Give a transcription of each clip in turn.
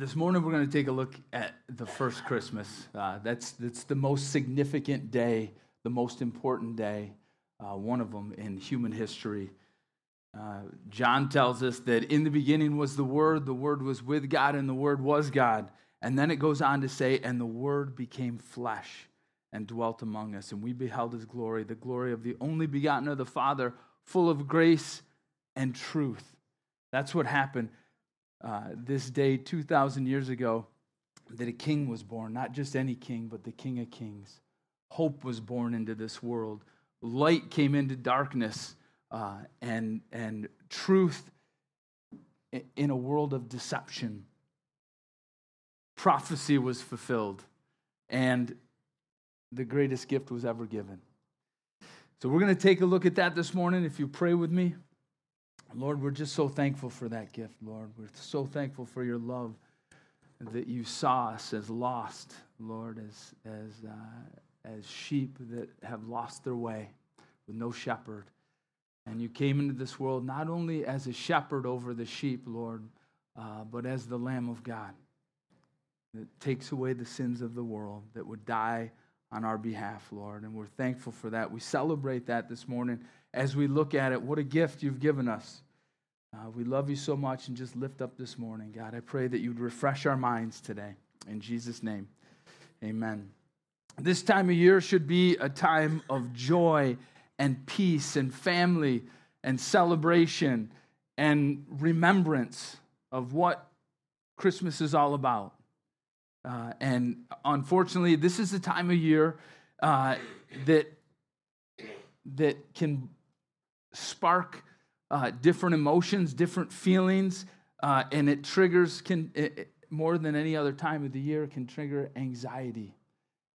this morning we're going to take a look at the first Christmas. Uh, that's, that's the most significant day, the most important day, uh, one of them in human history. Uh, John tells us that in the beginning was the Word, the Word was with God, and the Word was God. And then it goes on to say, and the Word became flesh and dwelt among us, and we beheld his glory, the glory of the only begotten of the Father, full of grace and truth. That's what happened uh, this day 2,000 years ago that a king was born, not just any king, but the King of Kings. Hope was born into this world. Light came into darkness, uh, and, and truth in a world of deception. Prophecy was fulfilled, and the greatest gift was ever given. So, we're going to take a look at that this morning. If you pray with me, Lord, we're just so thankful for that gift, Lord. We're so thankful for your love that you saw us as lost, Lord, as, as, uh, as sheep that have lost their way with no shepherd. And you came into this world not only as a shepherd over the sheep, Lord, uh, but as the Lamb of God that takes away the sins of the world, that would die on our behalf, Lord. And we're thankful for that. We celebrate that this morning as we look at it. What a gift you've given us. Uh, we love you so much and just lift up this morning. God, I pray that you'd refresh our minds today. In Jesus' name, amen. This time of year should be a time of joy and peace and family and celebration and remembrance of what Christmas is all about. Uh, and unfortunately, this is the time of year uh, that, that can spark uh, different emotions, different feelings, uh, and it triggers, can, it, more than any other time of the year, can trigger anxiety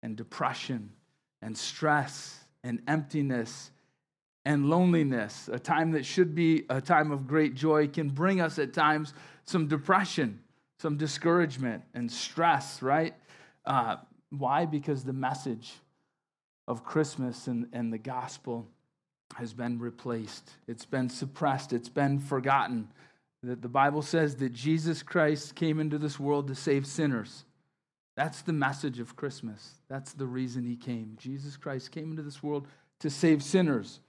and depression and stress and emptiness and loneliness. A time that should be a time of great joy can bring us at times some depression, some discouragement and stress, right? Uh, why? Because the message of Christmas and, and the gospel has been replaced, it's been suppressed, it's been forgotten. That the Bible says that Jesus Christ came into this world to save sinners. That's the message of Christmas. That's the reason he came. Jesus Christ came into this world to save sinners.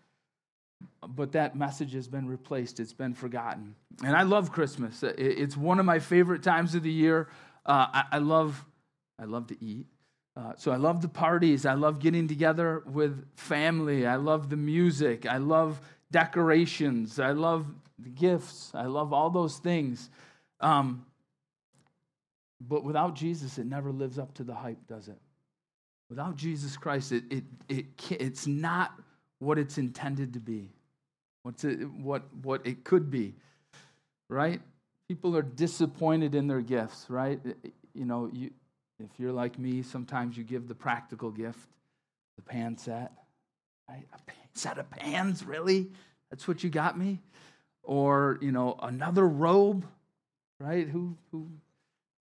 But that message has been replaced, it's been forgotten. And I love Christmas. It's one of my favorite times of the year. Uh, I, love, I love to eat. Uh, so I love the parties. I love getting together with family. I love the music. I love decorations. I love the gifts. I love all those things. Um, but without Jesus, it never lives up to the hype, does it? Without Jesus Christ, it, it, it it's not what it's intended to be, what's it, what, what it could be, right? People are disappointed in their gifts, right? You know, you, if you're like me, sometimes you give the practical gift, the pan set. Right? A pan, set of pans, really? That's what you got me? Or, you know, another robe, right? Who, who,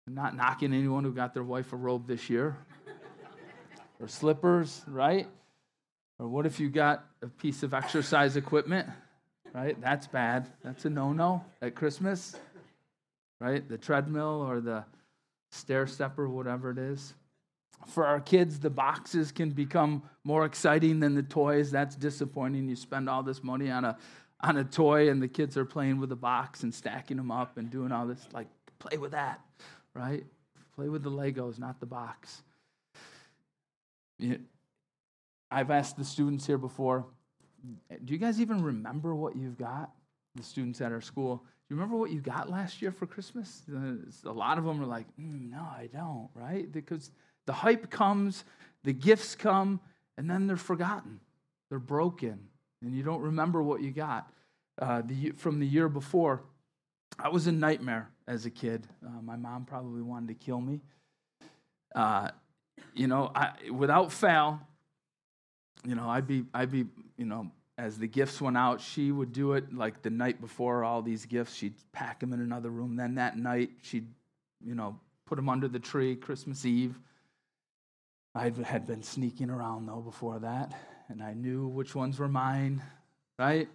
I'm not knocking anyone who got their wife a robe this year. or slippers, right? Or what if you got a piece of exercise equipment, right? That's bad. That's a no no at Christmas, right? The treadmill or the stair stepper, whatever it is. For our kids, the boxes can become more exciting than the toys. That's disappointing. You spend all this money on a on a toy and the kids are playing with the box and stacking them up and doing all this like play with that, right? Play with the Legos, not the box. I've asked the students here before, do you guys even remember what you've got? The students at our school you remember what you got last year for Christmas? A lot of them are like, mm, no, I don't, right? Because the hype comes, the gifts come, and then they're forgotten. They're broken, and you don't remember what you got uh, the, from the year before. I was a nightmare as a kid. Uh, my mom probably wanted to kill me. Uh, you know, I, without fail, you know, I'd be, I'd be, you know, as the gifts went out, she would do it like the night before all these gifts. She'd pack them in another room. Then that night, she'd, you know, put them under the tree Christmas Eve. I had been sneaking around though before that, and I knew which ones were mine, right?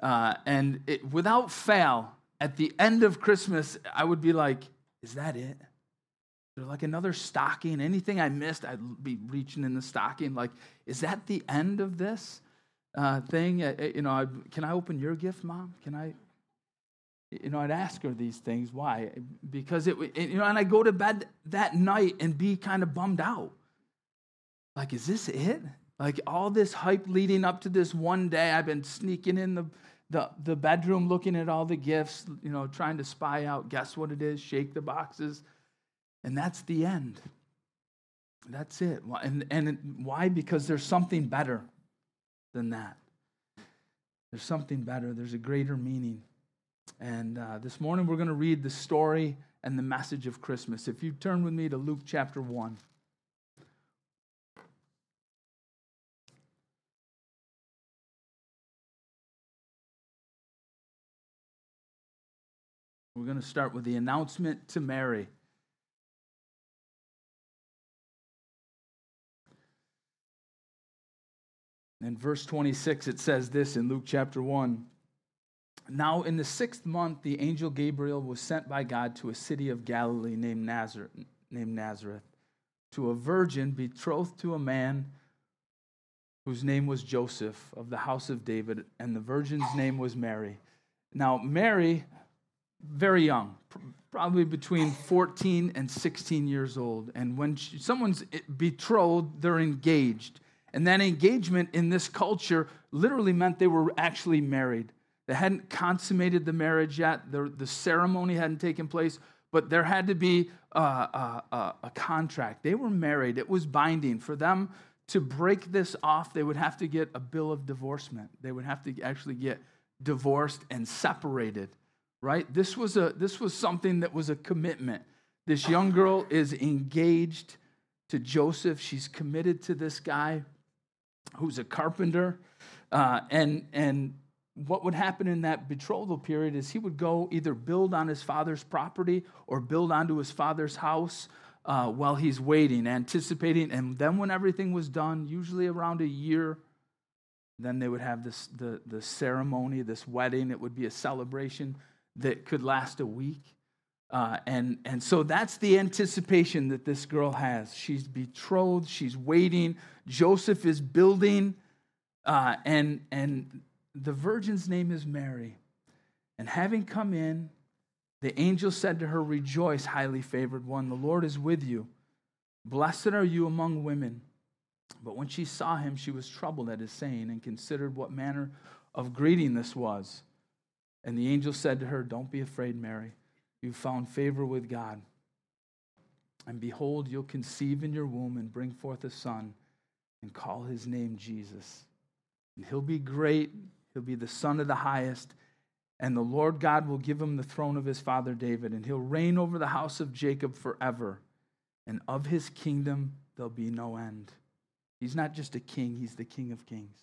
Uh, and it, without fail, at the end of Christmas, I would be like, Is that it? They're like another stocking. Anything I missed, I'd be reaching in the stocking. Like, is that the end of this uh, thing? Uh, uh you know, I, can I open your gift, Mom? Can I? You know, I'd ask her these things. Why? Because it, you know, and I go to bed that night and be kind of bummed out. Like, is this it? Like all this hype leading up to this one day, I've been sneaking in the, the, the bedroom, looking at all the gifts, you know, trying to spy out, guess what it is, shake the boxes. And that's the end. That's it. And, and why? Because there's something better than that. There's something better, there's a greater meaning. And uh, this morning we're going to read the story and the message of Christmas. If you turn with me to Luke chapter 1. We're going to start with the announcement to Mary. In verse 26, it says this in Luke chapter 1. Now, in the sixth month, the angel Gabriel was sent by God to a city of Galilee named Nazareth, named Nazareth to a virgin betrothed to a man whose name was Joseph of the house of David, and the virgin's name was Mary. Now, Mary, very young, probably between 14 and 16 years old. And when she, someone's betrothed, they're engaged. And that engagement in this culture literally meant they were actually married. They hadn't consummated the marriage yet, the, the ceremony hadn't taken place, but there had to be a, a, a, a contract. They were married, it was binding. For them to break this off, they would have to get a bill of divorcement. They would have to actually get divorced and separated, right? This was, a, this was something that was a commitment. This young girl is engaged to Joseph. She's committed to this guy who's a carpenter. Uh, and, and what would happen in that betrothal period is he would go either build on his father's property or build onto his father's house uh, while he's waiting, anticipating. And then when everything was done, usually around a year, then they would have this the, the ceremony, this wedding. It would be a celebration that could last a week. Uh, and, and so that's the anticipation that this girl has. She's betrothed, she's waiting. Joseph is building, uh, and, and the virgin's name is Mary. And having come in, the angel said to her, Rejoice, highly favored one, the Lord is with you. Blessed are you among women. But when she saw him, she was troubled at his saying and considered what manner of greeting this was. And the angel said to her, Don't be afraid, Mary you found favor with God. And behold, you'll conceive in your womb and bring forth a son and call his name Jesus. And he'll be great, he'll be the son of the highest. And the Lord God will give him the throne of his father David, and he'll reign over the house of Jacob forever. And of his kingdom there'll be no end. He's not just a king, he's the king of kings.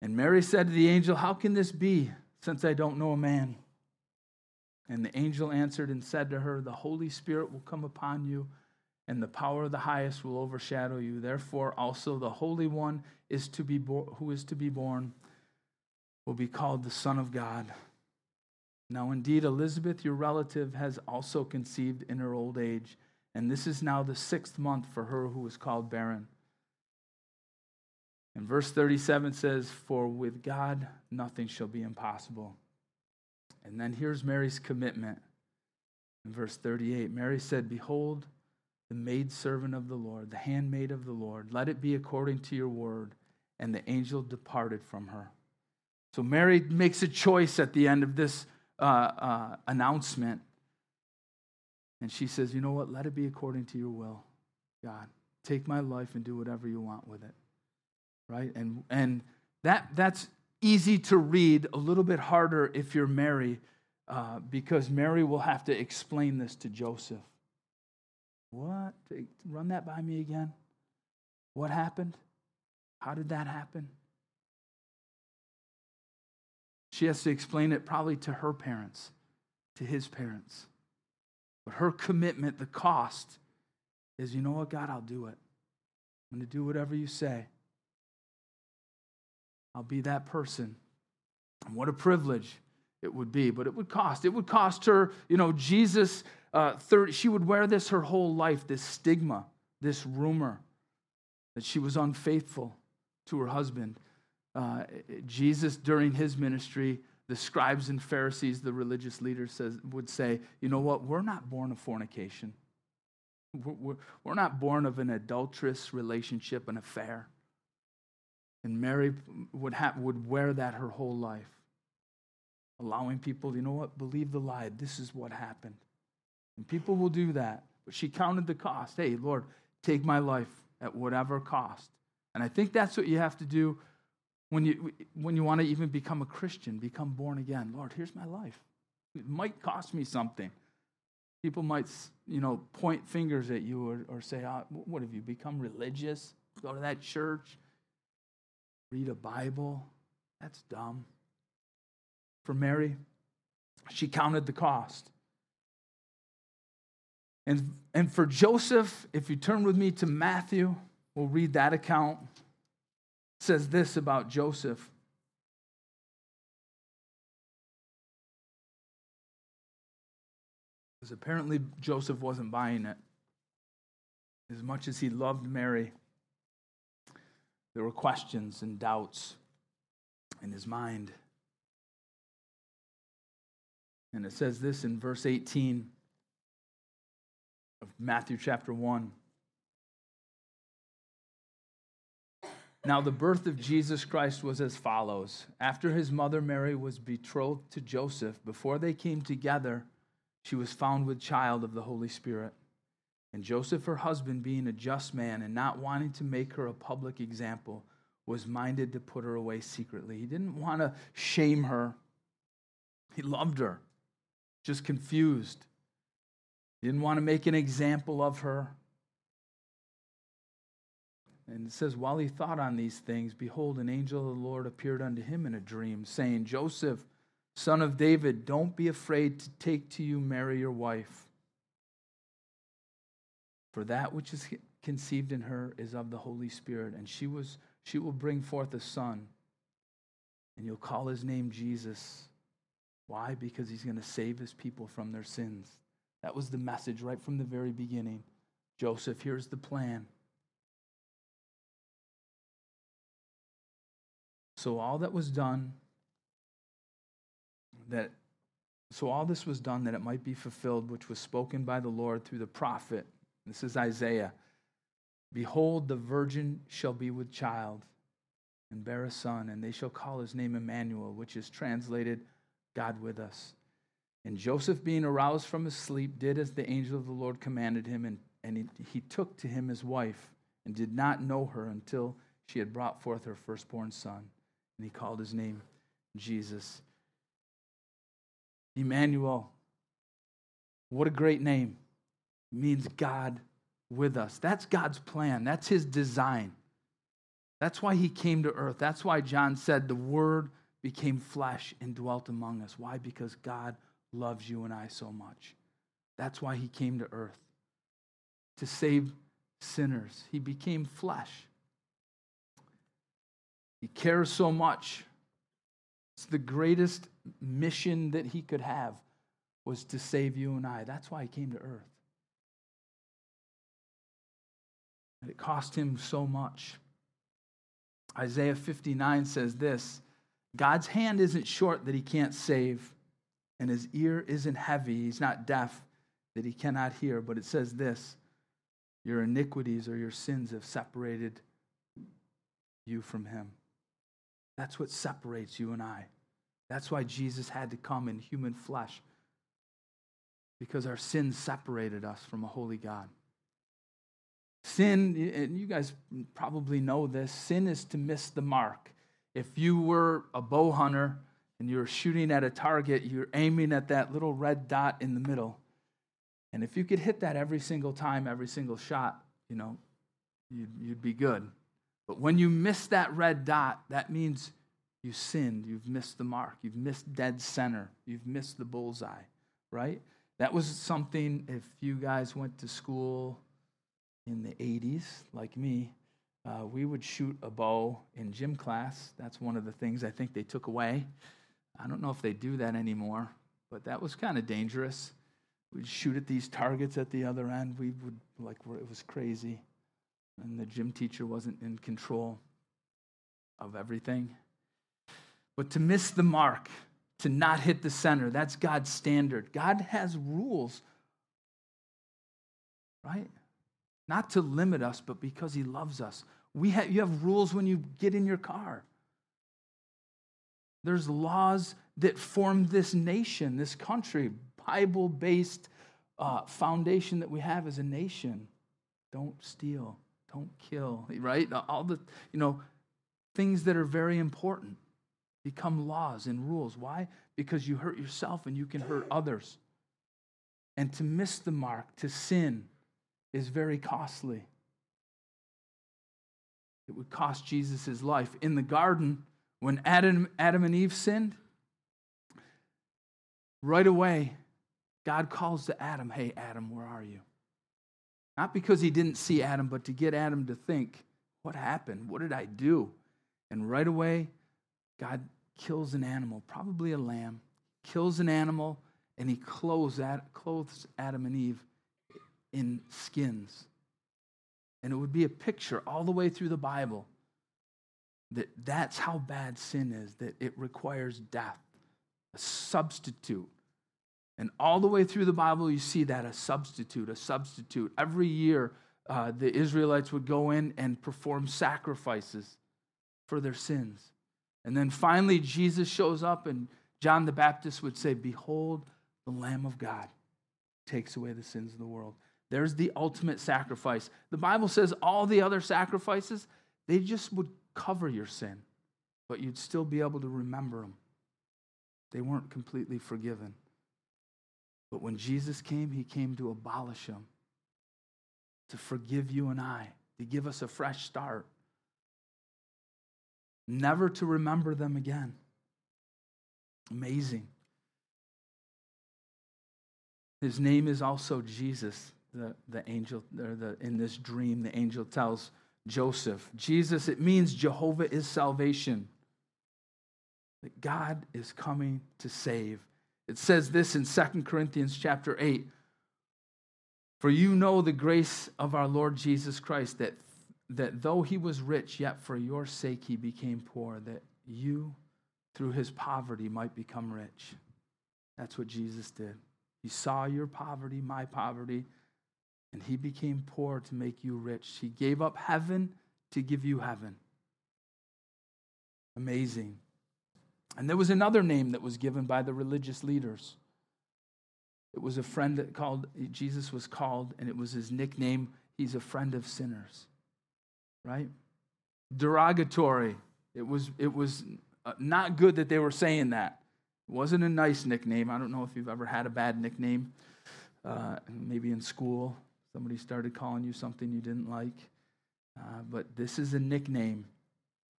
And Mary said to the angel, How can this be, since I don't know a man? And the angel answered and said to her, The Holy Spirit will come upon you, and the power of the highest will overshadow you. Therefore, also the Holy One is to be bo- who is to be born will be called the Son of God. Now, indeed, Elizabeth, your relative, has also conceived in her old age, and this is now the sixth month for her who was called barren. And verse 37 says, For with God nothing shall be impossible. And then here's Mary's commitment. In verse 38, Mary said, Behold, the maidservant of the Lord, the handmaid of the Lord, let it be according to your word. And the angel departed from her. So Mary makes a choice at the end of this uh, uh, announcement. And she says, You know what? Let it be according to your will, God. Take my life and do whatever you want with it. Right? And, and that, that's easy to read, a little bit harder if you're Mary, uh, because Mary will have to explain this to Joseph. What? Run that by me again. What happened? How did that happen? She has to explain it probably to her parents, to his parents. But her commitment, the cost, is you know what, God, I'll do it. I'm going to do whatever you say. I'll be that person. And what a privilege it would be, but it would cost. It would cost her, you know, Jesus, uh, 30, she would wear this her whole life, this stigma, this rumor that she was unfaithful to her husband. Uh, Jesus, during his ministry, the scribes and Pharisees, the religious leaders, says, would say, you know what, we're not born of fornication. We're, we're not born of an adulterous relationship, an affair. And Mary would, have, would wear that her whole life, allowing people, you know what, believe the lie. This is what happened. And people will do that. But she counted the cost. Hey, Lord, take my life at whatever cost. And I think that's what you have to do when you, when you want to even become a Christian, become born again. Lord, here's my life. It might cost me something. People might, you know, point fingers at you or, or say, oh, what have you become religious? Go to that church? Read a Bible. That's dumb. For Mary, she counted the cost. And, and for Joseph, if you turn with me to Matthew, we'll read that account. It says this about Joseph. Because apparently Joseph wasn't buying it. As much as he loved Mary, there were questions and doubts in his mind. And it says this in verse 18 of Matthew chapter 1. Now, the birth of Jesus Christ was as follows. After his mother Mary was betrothed to Joseph, before they came together, she was found with child of the Holy Spirit. And Joseph, her husband, being a just man and not wanting to make her a public example, was minded to put her away secretly. He didn't want to shame her, he loved her, just confused. He didn't want to make an example of her. And it says, While he thought on these things, behold, an angel of the Lord appeared unto him in a dream, saying, Joseph, son of David, don't be afraid to take to you Mary, your wife for that which is conceived in her is of the Holy Spirit, and she, was, she will bring forth a son, and you'll call his name Jesus. Why? Because he's going to save his people from their sins. That was the message right from the very beginning. Joseph, here's the plan. So all that was done, that so all this was done that it might be fulfilled, which was spoken by the Lord through the prophet this is Isaiah. Behold, the virgin shall be with child and bear a son, and they shall call his name Emmanuel, which is translated God with us. And Joseph, being aroused from his sleep, did as the angel of the Lord commanded him, and, and he, he took to him his wife, and did not know her until she had brought forth her firstborn son. And he called his name Jesus. Emmanuel, what a great name means God with us. That's God's plan, that's His design. That's why He came to earth. That's why John said the Word became flesh and dwelt among us. Why? Because God loves you and I so much. That's why He came to earth to save sinners. He became flesh. He cares so much. It's the greatest mission that he could have was to save you and I. That's why he came to earth. It cost him so much. Isaiah 59 says this God's hand isn't short that he can't save, and his ear isn't heavy. He's not deaf that he cannot hear. But it says this Your iniquities or your sins have separated you from him. That's what separates you and I. That's why Jesus had to come in human flesh, because our sins separated us from a holy God. Sin, and you guys probably know this, sin is to miss the mark. If you were a bow hunter and you're shooting at a target, you're aiming at that little red dot in the middle. And if you could hit that every single time, every single shot, you know, you'd, you'd be good. But when you miss that red dot, that means you sinned. You've missed the mark. You've missed dead center. You've missed the bullseye, right? That was something, if you guys went to school in the 80s, like me, uh, we would shoot a bow in gym class. That's one of the things I think they took away. I don't know if they do that anymore, but that was kind of dangerous. We'd shoot at these targets at the other end. We would, like, it was crazy. And the gym teacher wasn't in control of everything. But to miss the mark, to not hit the center, that's God's standard. God has rules, right? Not to limit us, but because He loves us. We have, you have rules when you get in your car. There's laws that form this nation, this country, Bible based uh, foundation that we have as a nation. Don't steal, don't kill, right? All the, you know, things that are very important become laws and rules. Why? Because you hurt yourself and you can hurt others. And to miss the mark, to sin, is very costly. It would cost Jesus his life. In the garden, when Adam, Adam and Eve sinned, right away, God calls to Adam, Hey, Adam, where are you? Not because he didn't see Adam, but to get Adam to think, What happened? What did I do? And right away, God kills an animal, probably a lamb, kills an animal, and he clothes, clothes Adam and Eve in skins. And it would be a picture all the way through the Bible that that's how bad sin is, that it requires death, a substitute. And all the way through the Bible, you see that a substitute, a substitute. Every year, uh, the Israelites would go in and perform sacrifices for their sins. And then finally, Jesus shows up, and John the Baptist would say, Behold, the Lamb of God takes away the sins of the world. There's the ultimate sacrifice. The Bible says all the other sacrifices, they just would cover your sin, but you'd still be able to remember them. They weren't completely forgiven. But when Jesus came, he came to abolish them, to forgive you and I, to give us a fresh start, never to remember them again. Amazing. His name is also Jesus the, the angel, or the, in this dream, the angel tells Joseph. Jesus, it means Jehovah is salvation. That God is coming to save. It says this in Second Corinthians chapter 8. For you know the grace of our Lord Jesus Christ, that, that though he was rich, yet for your sake he became poor, that you, through his poverty, might become rich. That's what Jesus did. He saw your poverty, my poverty, and he became poor to make you rich. He gave up heaven to give you heaven. Amazing. And there was another name that was given by the religious leaders. It was a friend that called, Jesus was called, and it was his nickname. He's a friend of sinners, right? Derogatory. It was, it was uh, not good that they were saying that. It wasn't a nice nickname. I don't know if you've ever had a bad nickname, uh, maybe in school. Somebody started calling you something you didn't like. Uh, but this is a nickname,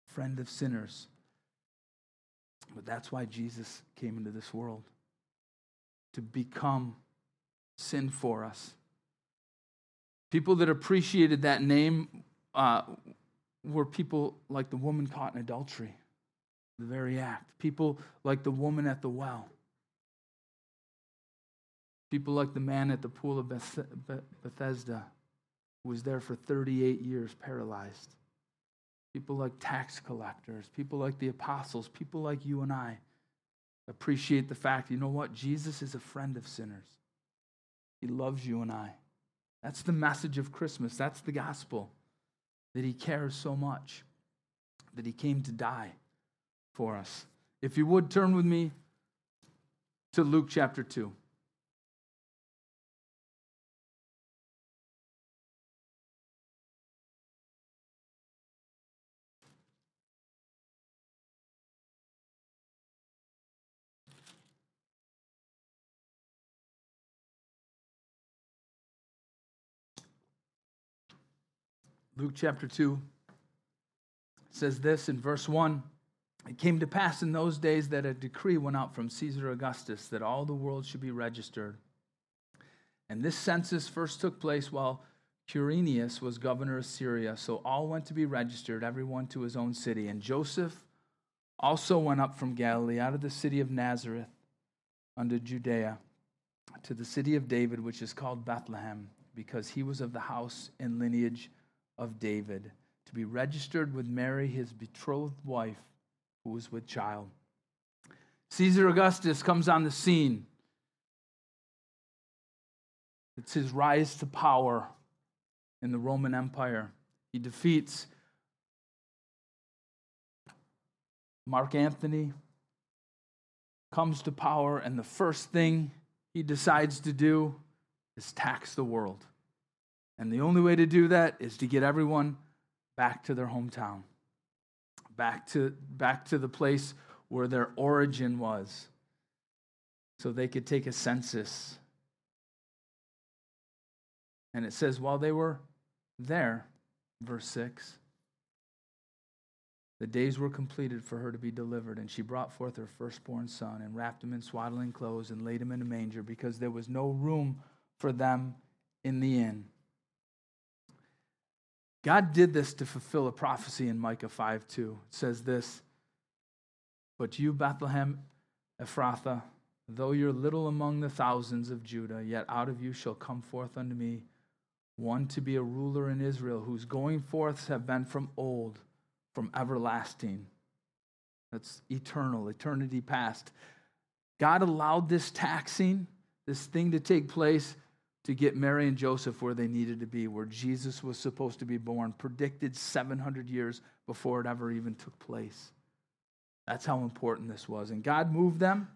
friend of sinners. But that's why Jesus came into this world to become sin for us. People that appreciated that name uh, were people like the woman caught in adultery, the very act. People like the woman at the well. People like the man at the pool of Bethesda, who was there for 38 years paralyzed. People like tax collectors, people like the apostles, people like you and I appreciate the fact you know what? Jesus is a friend of sinners. He loves you and I. That's the message of Christmas. That's the gospel. That he cares so much, that he came to die for us. If you would turn with me to Luke chapter 2. Luke chapter 2 says this in verse 1 It came to pass in those days that a decree went out from Caesar Augustus that all the world should be registered. And this census first took place while Quirinius was governor of Syria. So all went to be registered, everyone to his own city. And Joseph also went up from Galilee out of the city of Nazareth unto Judea to the city of David, which is called Bethlehem, because he was of the house and lineage of David, to be registered with Mary, his betrothed wife, who was with child. Caesar Augustus comes on the scene. It's his rise to power in the Roman Empire. He defeats Mark Antony, comes to power, and the first thing he decides to do is tax the world. And the only way to do that is to get everyone back to their hometown, back to, back to the place where their origin was, so they could take a census. And it says, while they were there, verse 6, the days were completed for her to be delivered, and she brought forth her firstborn son and wrapped him in swaddling clothes and laid him in a manger because there was no room for them in the inn. God did this to fulfill a prophecy in Micah 5 2. It says this But you, Bethlehem Ephrathah, though you're little among the thousands of Judah, yet out of you shall come forth unto me one to be a ruler in Israel, whose going forths have been from old from everlasting. That's eternal, eternity past. God allowed this taxing, this thing to take place to get Mary and Joseph where they needed to be, where Jesus was supposed to be born, predicted 700 years before it ever even took place. That's how important this was. And God moved them.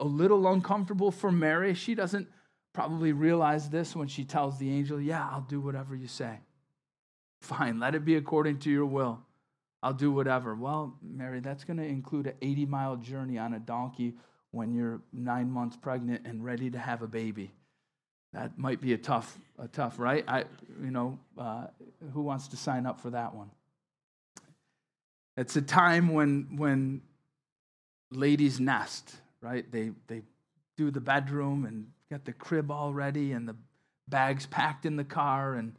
A little uncomfortable for Mary. She doesn't probably realize this when she tells the angel, Yeah, I'll do whatever you say. Fine, let it be according to your will. I'll do whatever. Well, Mary, that's going to include an 80 mile journey on a donkey when you're nine months pregnant and ready to have a baby. That might be a tough, a tough, right? I, you know, uh, who wants to sign up for that one? It's a time when when ladies nest, right? They they do the bedroom and get the crib all ready and the bags packed in the car and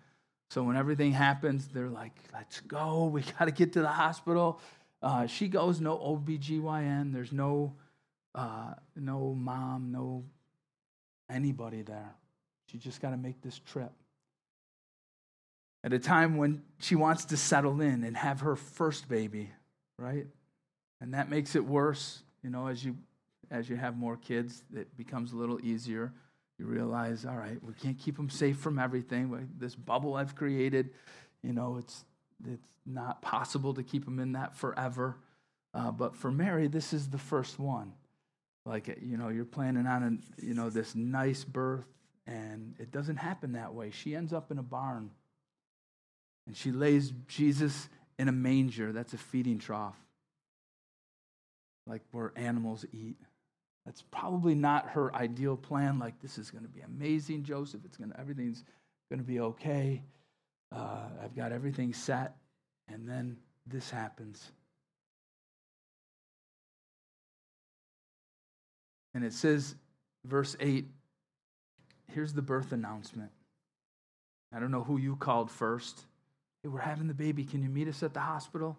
so when everything happens, they're like, let's go. We got to get to the hospital. Uh, she goes, no OBGYN. There's no, uh, no mom, no anybody there. She just got to make this trip. At a time when she wants to settle in and have her first baby, right? And that makes it worse. You know, as you as you have more kids, it becomes a little easier you realize, all right, we can't keep them safe from everything. This bubble I've created, you know, it's it's not possible to keep them in that forever. Uh, but for Mary, this is the first one. Like you know, you're planning on a, you know this nice birth, and it doesn't happen that way. She ends up in a barn, and she lays Jesus in a manger. That's a feeding trough, like where animals eat. That's probably not her ideal plan. Like, this is going to be amazing, Joseph. It's going to, everything's going to be okay. Uh, I've got everything set. And then this happens. And it says, verse 8, here's the birth announcement. I don't know who you called first. Hey, we're having the baby. Can you meet us at the hospital?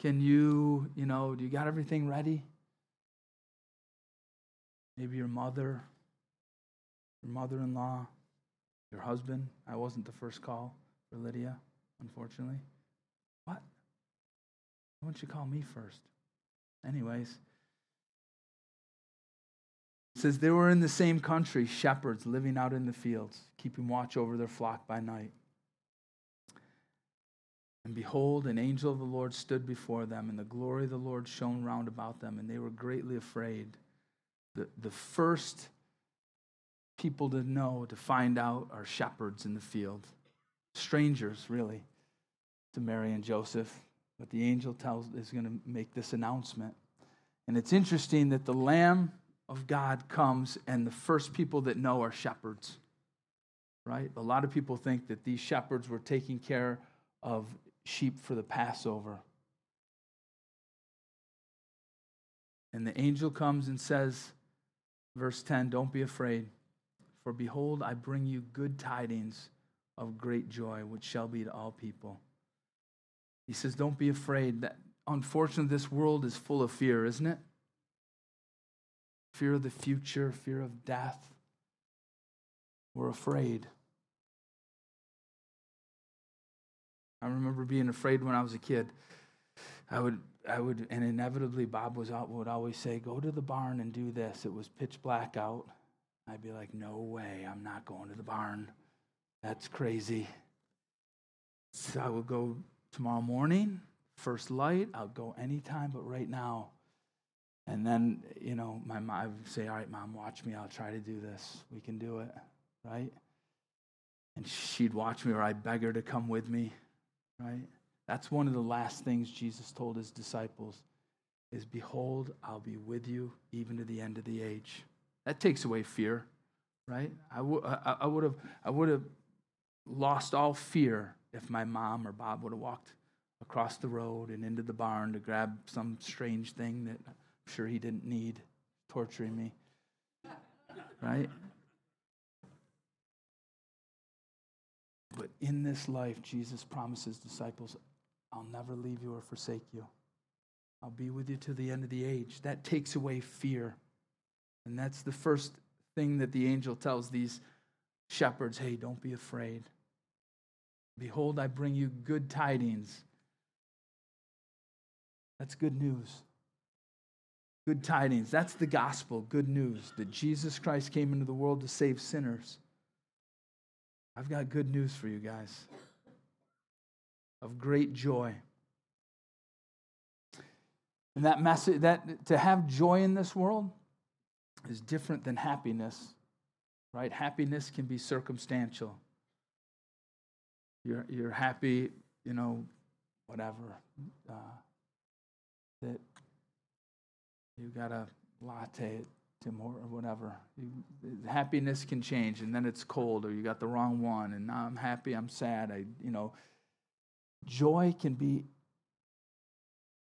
Can you, you know, do you got everything ready? Maybe your mother, your mother in law, your husband. I wasn't the first call for Lydia, unfortunately. What? Why don't you call me first? Anyways, says they were in the same country, shepherds living out in the fields, keeping watch over their flock by night. And behold, an angel of the Lord stood before them, and the glory of the Lord shone round about them, and they were greatly afraid the, the first people to know, to find out, are shepherds in the field. Strangers, really, to Mary and Joseph. But the angel tells is going to make this announcement. And it's interesting that the Lamb of God comes, and the first people that know are shepherds. Right? A lot of people think that these shepherds were taking care of sheep for the Passover. And the angel comes and says, Verse 10 Don't be afraid, for behold, I bring you good tidings of great joy, which shall be to all people. He says, Don't be afraid. That unfortunately, this world is full of fear, isn't it? Fear of the future, fear of death. We're afraid. I remember being afraid when I was a kid. I would, I would, and inevitably Bob was out, would always say, "Go to the barn and do this." It was pitch black out. I'd be like, "No way! I'm not going to the barn. That's crazy." So I would go tomorrow morning, first light. I'll go anytime, but right now. And then, you know, my mom I would say, All right, mom, watch me. I'll try to do this. We can do it, right? And she'd watch me, or I'd beg her to come with me, right? That's one of the last things Jesus told his disciples is behold, I'll be with you even to the end of the age. That takes away fear, right? I, w- I, I would have I would have lost all fear if my mom or Bob would have walked across the road and into the barn to grab some strange thing that I'm sure he didn't need, torturing me. Right? But in this life, Jesus promises disciples, I'll never leave you or forsake you. I'll be with you to the end of the age. That takes away fear. And that's the first thing that the angel tells these shepherds hey, don't be afraid. Behold, I bring you good tidings. That's good news. Good tidings. That's the gospel, good news that Jesus Christ came into the world to save sinners. I've got good news for you guys of great joy. And that message that to have joy in this world is different than happiness. Right? Happiness can be circumstantial. You're, you're happy, you know, whatever. Uh, that you got a latte at Tim or whatever. You, happiness can change, and then it's cold, or you got the wrong one, and now I'm happy, I'm sad. I, you know, joy can be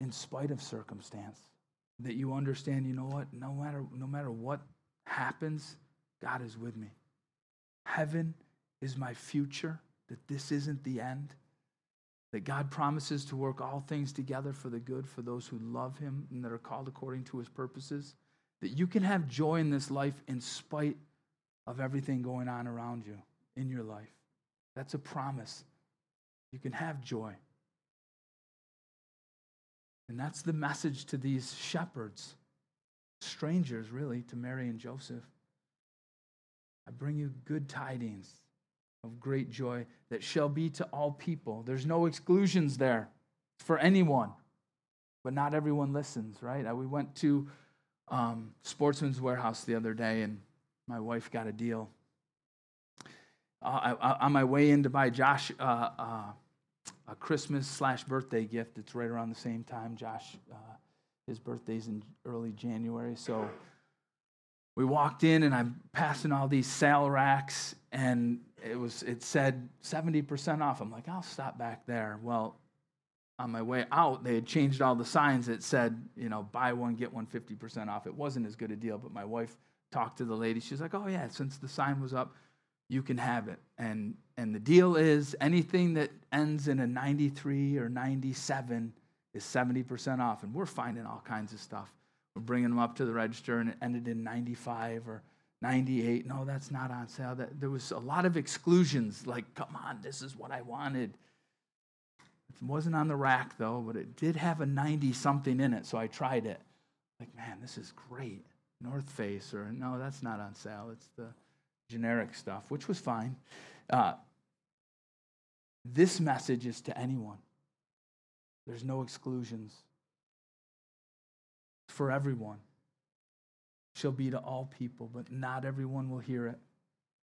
in spite of circumstance. That you understand, you know what? No matter no matter what happens, God is with me. Heaven is my future that this isn't the end, that God promises to work all things together for the good for those who love Him and that are called according to His purposes, that you can have joy in this life in spite of everything going on around you in your life. That's a promise. You can have joy. And that's the message to these shepherds, strangers really, to Mary and Joseph. I bring you good tidings of great joy that shall be to all people. There's no exclusions there for anyone, but not everyone listens, right? Uh, we went to um, Sportsman's Warehouse the other day, and my wife got a deal. Uh, I, on my way in to buy Josh uh, uh, a Christmas slash birthday gift, it's right around the same time. Josh, uh, his birthday's in early January, so we walked in and I'm passing all these sale racks and it was it said 70% off. I'm like, I'll stop back there. Well, on my way out, they had changed all the signs that said, you know, buy one, get one 50% off. It wasn't as good a deal, but my wife talked to the lady. She's like, oh, yeah, since the sign was up, you can have it. And, and the deal is anything that ends in a 93 or 97 is 70% off. And we're finding all kinds of stuff. Bringing them up to the register and it ended in 95 or 98. No, that's not on sale. That, there was a lot of exclusions, like, come on, this is what I wanted. It wasn't on the rack, though, but it did have a 90 something in it, so I tried it. Like, man, this is great. North Face, or no, that's not on sale. It's the generic stuff, which was fine. Uh, this message is to anyone, there's no exclusions for everyone shall be to all people, but not everyone will hear it.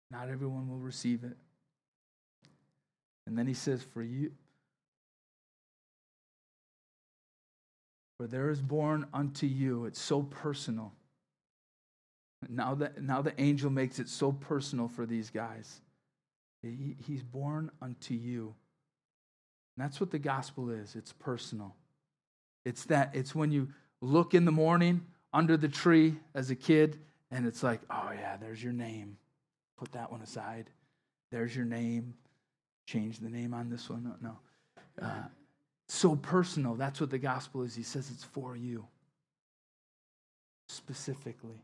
Not everyone will receive it. And then he says, For you, for there is born unto you, it's so personal. Now, that, now the angel makes it so personal for these guys. He, he's born unto you. And that's what the gospel is it's personal. It's that, it's when you look in the morning under the tree as a kid, and it's like, oh, yeah, there's your name. Put that one aside. There's your name. Change the name on this one. No, no. Uh, So personal. That's what the gospel is. He says it's for you specifically.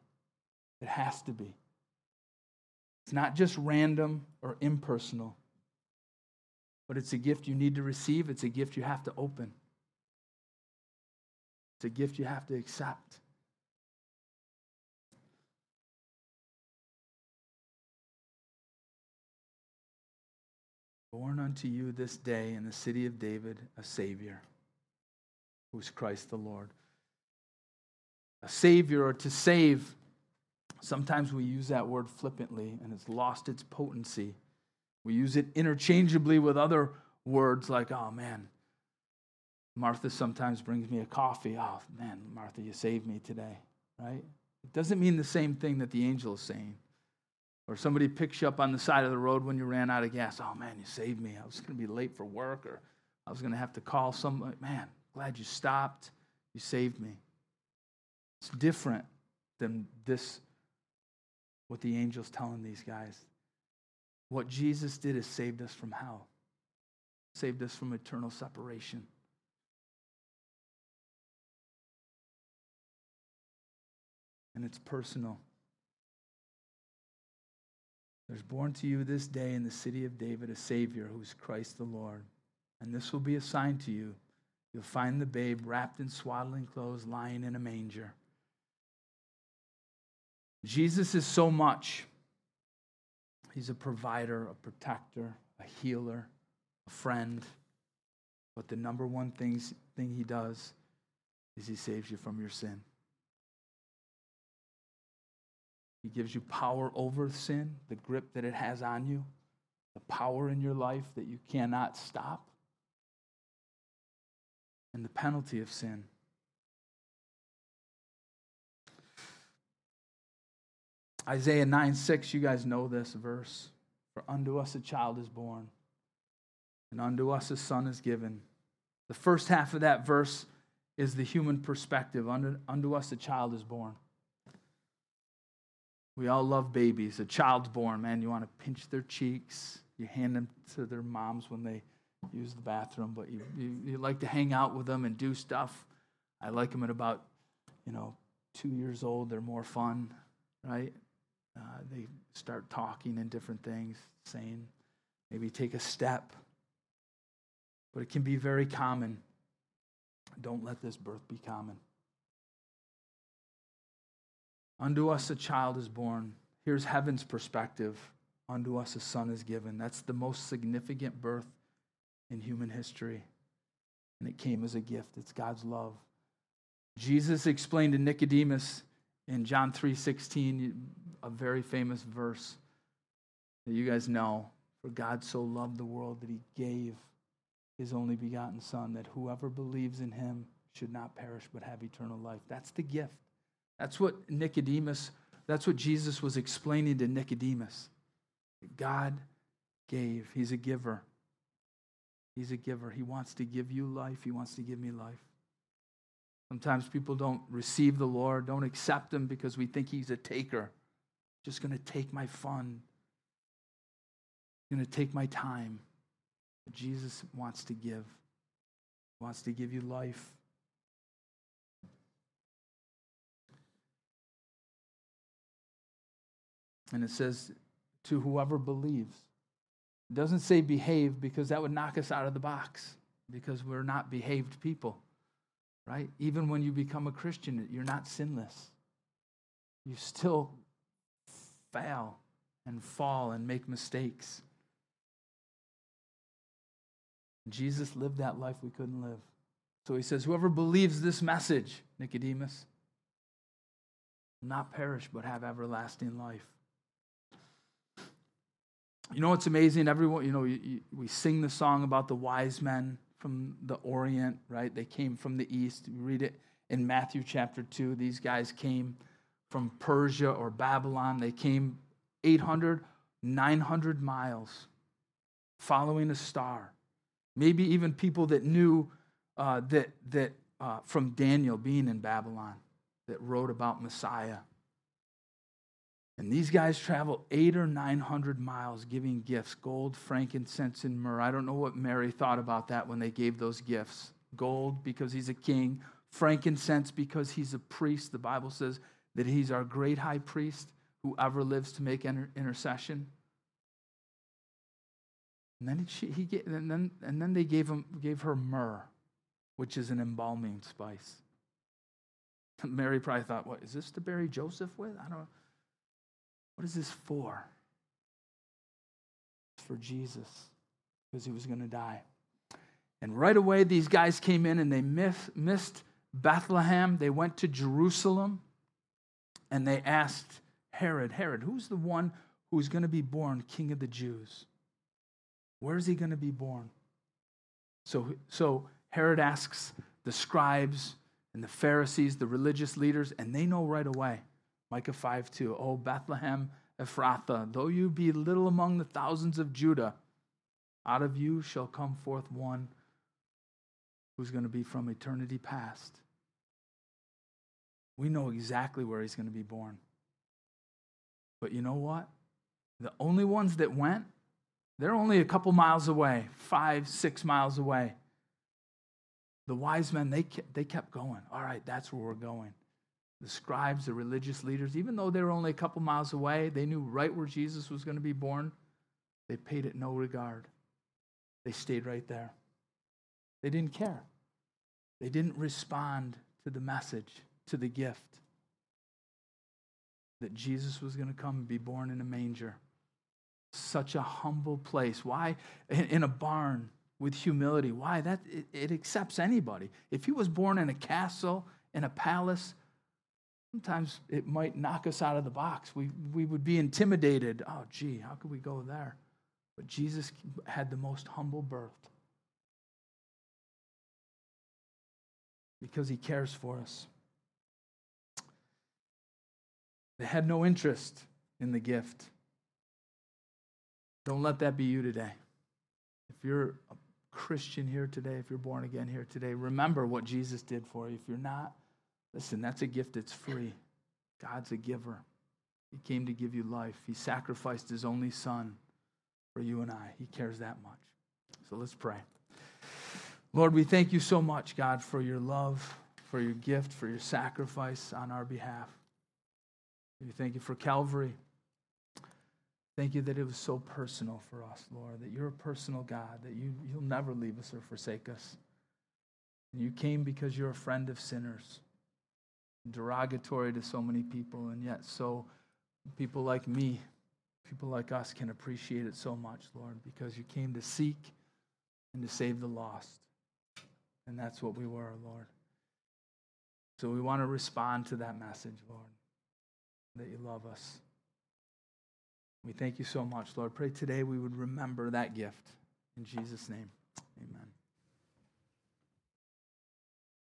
It has to be. It's not just random or impersonal, but it's a gift you need to receive. It's a gift you have to open. It's a gift you have to accept. Born unto you this day in the city of David a Savior, who's Christ the Lord. A Savior or to save, sometimes we use that word flippantly and it's lost its potency. We use it interchangeably with other words like, oh man, Martha sometimes brings me a coffee. Oh man, Martha, you saved me today, right? It doesn't mean the same thing that the angel is saying. Or somebody picks you up on the side of the road when you ran out of gas. Oh man, you saved me. I was going to be late for work or I was going to have to call somebody. Man, glad you stopped. You saved me. It's different than this, what the angel's telling these guys. What Jesus did is saved us from hell, saved us from eternal separation. And it's personal. There's born to you this day in the city of David a Savior who's Christ the Lord. And this will be a sign to you. You'll find the babe wrapped in swaddling clothes, lying in a manger. Jesus is so much. He's a provider, a protector, a healer, a friend. But the number one things, thing he does is he saves you from your sin. He gives you power over sin, the grip that it has on you, the power in your life that you cannot stop, and the penalty of sin. Isaiah 9 6, you guys know this verse. For unto us a child is born, and unto us a son is given. The first half of that verse is the human perspective. Unto, unto us a child is born. We all love babies. A child's born, man, you want to pinch their cheeks. You hand them to their moms when they use the bathroom, but you, you, you like to hang out with them and do stuff. I like them at about, you know, two years old. They're more fun, right? Uh, they start talking and different things, saying, maybe take a step. But it can be very common. Don't let this birth be common. Unto us a child is born. Here's heaven's perspective. Unto us a son is given. That's the most significant birth in human history. And it came as a gift. It's God's love. Jesus explained to Nicodemus in John 3:16 a very famous verse that you guys know. For God so loved the world that he gave his only begotten son that whoever believes in him should not perish but have eternal life. That's the gift. That's what Nicodemus, that's what Jesus was explaining to Nicodemus. God gave, He's a giver. He's a giver. He wants to give you life, He wants to give me life. Sometimes people don't receive the Lord, don't accept Him because we think He's a taker. Just going to take my fun, going to take my time. Jesus wants to give, he wants to give you life. And it says, to whoever believes. It doesn't say behave because that would knock us out of the box because we're not behaved people, right? Even when you become a Christian, you're not sinless. You still fail and fall and make mistakes. Jesus lived that life we couldn't live. So he says, Whoever believes this message, Nicodemus, will not perish but have everlasting life. You know what's amazing? Everyone, you know, you, you, we sing the song about the wise men from the Orient, right? They came from the East. We read it in Matthew chapter 2. These guys came from Persia or Babylon. They came 800, 900 miles following a star. Maybe even people that knew uh, that, that uh, from Daniel being in Babylon that wrote about Messiah And these guys travel eight or 900 miles giving gifts gold, frankincense, and myrrh. I don't know what Mary thought about that when they gave those gifts. Gold, because he's a king, frankincense, because he's a priest. The Bible says that he's our great high priest who ever lives to make inter- intercession. And then, she, he and then, and then they gave, him, gave her myrrh, which is an embalming spice. Mary probably thought, what, is this to bury Joseph with? I don't know. What is this for? It's for Jesus, because he was going to die. And right away, these guys came in and they miss, missed Bethlehem. They went to Jerusalem and they asked Herod, Herod, who's the one who's going to be born king of the Jews? Where is he going to be born? So, so Herod asks the scribes and the Pharisees, the religious leaders, and they know right away. Micah 5 2. Oh, Bethlehem Ephrathah, though you be little among the thousands of Judah, out of you shall come forth one who's going to be from eternity past. We know exactly where he's going to be born. But you know what? The only ones that went, they're only a couple miles away, five, six miles away. The wise men, they they kept going. All right, that's where we're going the scribes, the religious leaders, even though they were only a couple miles away, they knew right where Jesus was going to be born. They paid it no regard. They stayed right there. They didn't care. They didn't respond to the message, to the gift that Jesus was going to come and be born in a manger. Such a humble place. Why? In a barn with humility. Why? That it, it accepts anybody. If he was born in a castle, in a palace, Sometimes it might knock us out of the box. We, we would be intimidated. Oh, gee, how could we go there? But Jesus had the most humble birth because he cares for us. They had no interest in the gift. Don't let that be you today. If you're a Christian here today, if you're born again here today, remember what Jesus did for you. If you're not, Listen, that's a gift that's free. God's a giver. He came to give you life. He sacrificed his only son for you and I. He cares that much. So let's pray. Lord, we thank you so much, God, for your love, for your gift, for your sacrifice on our behalf. We thank you for Calvary. Thank you that it was so personal for us, Lord, that you're a personal God, that you, you'll never leave us or forsake us. And you came because you're a friend of sinners derogatory to so many people, and yet so people like me, people like us can appreciate it so much, Lord, because you came to seek and to save the lost. And that's what we were, Lord. So we want to respond to that message, Lord, that you love us. We thank you so much, Lord. Pray today we would remember that gift. In Jesus' name, amen.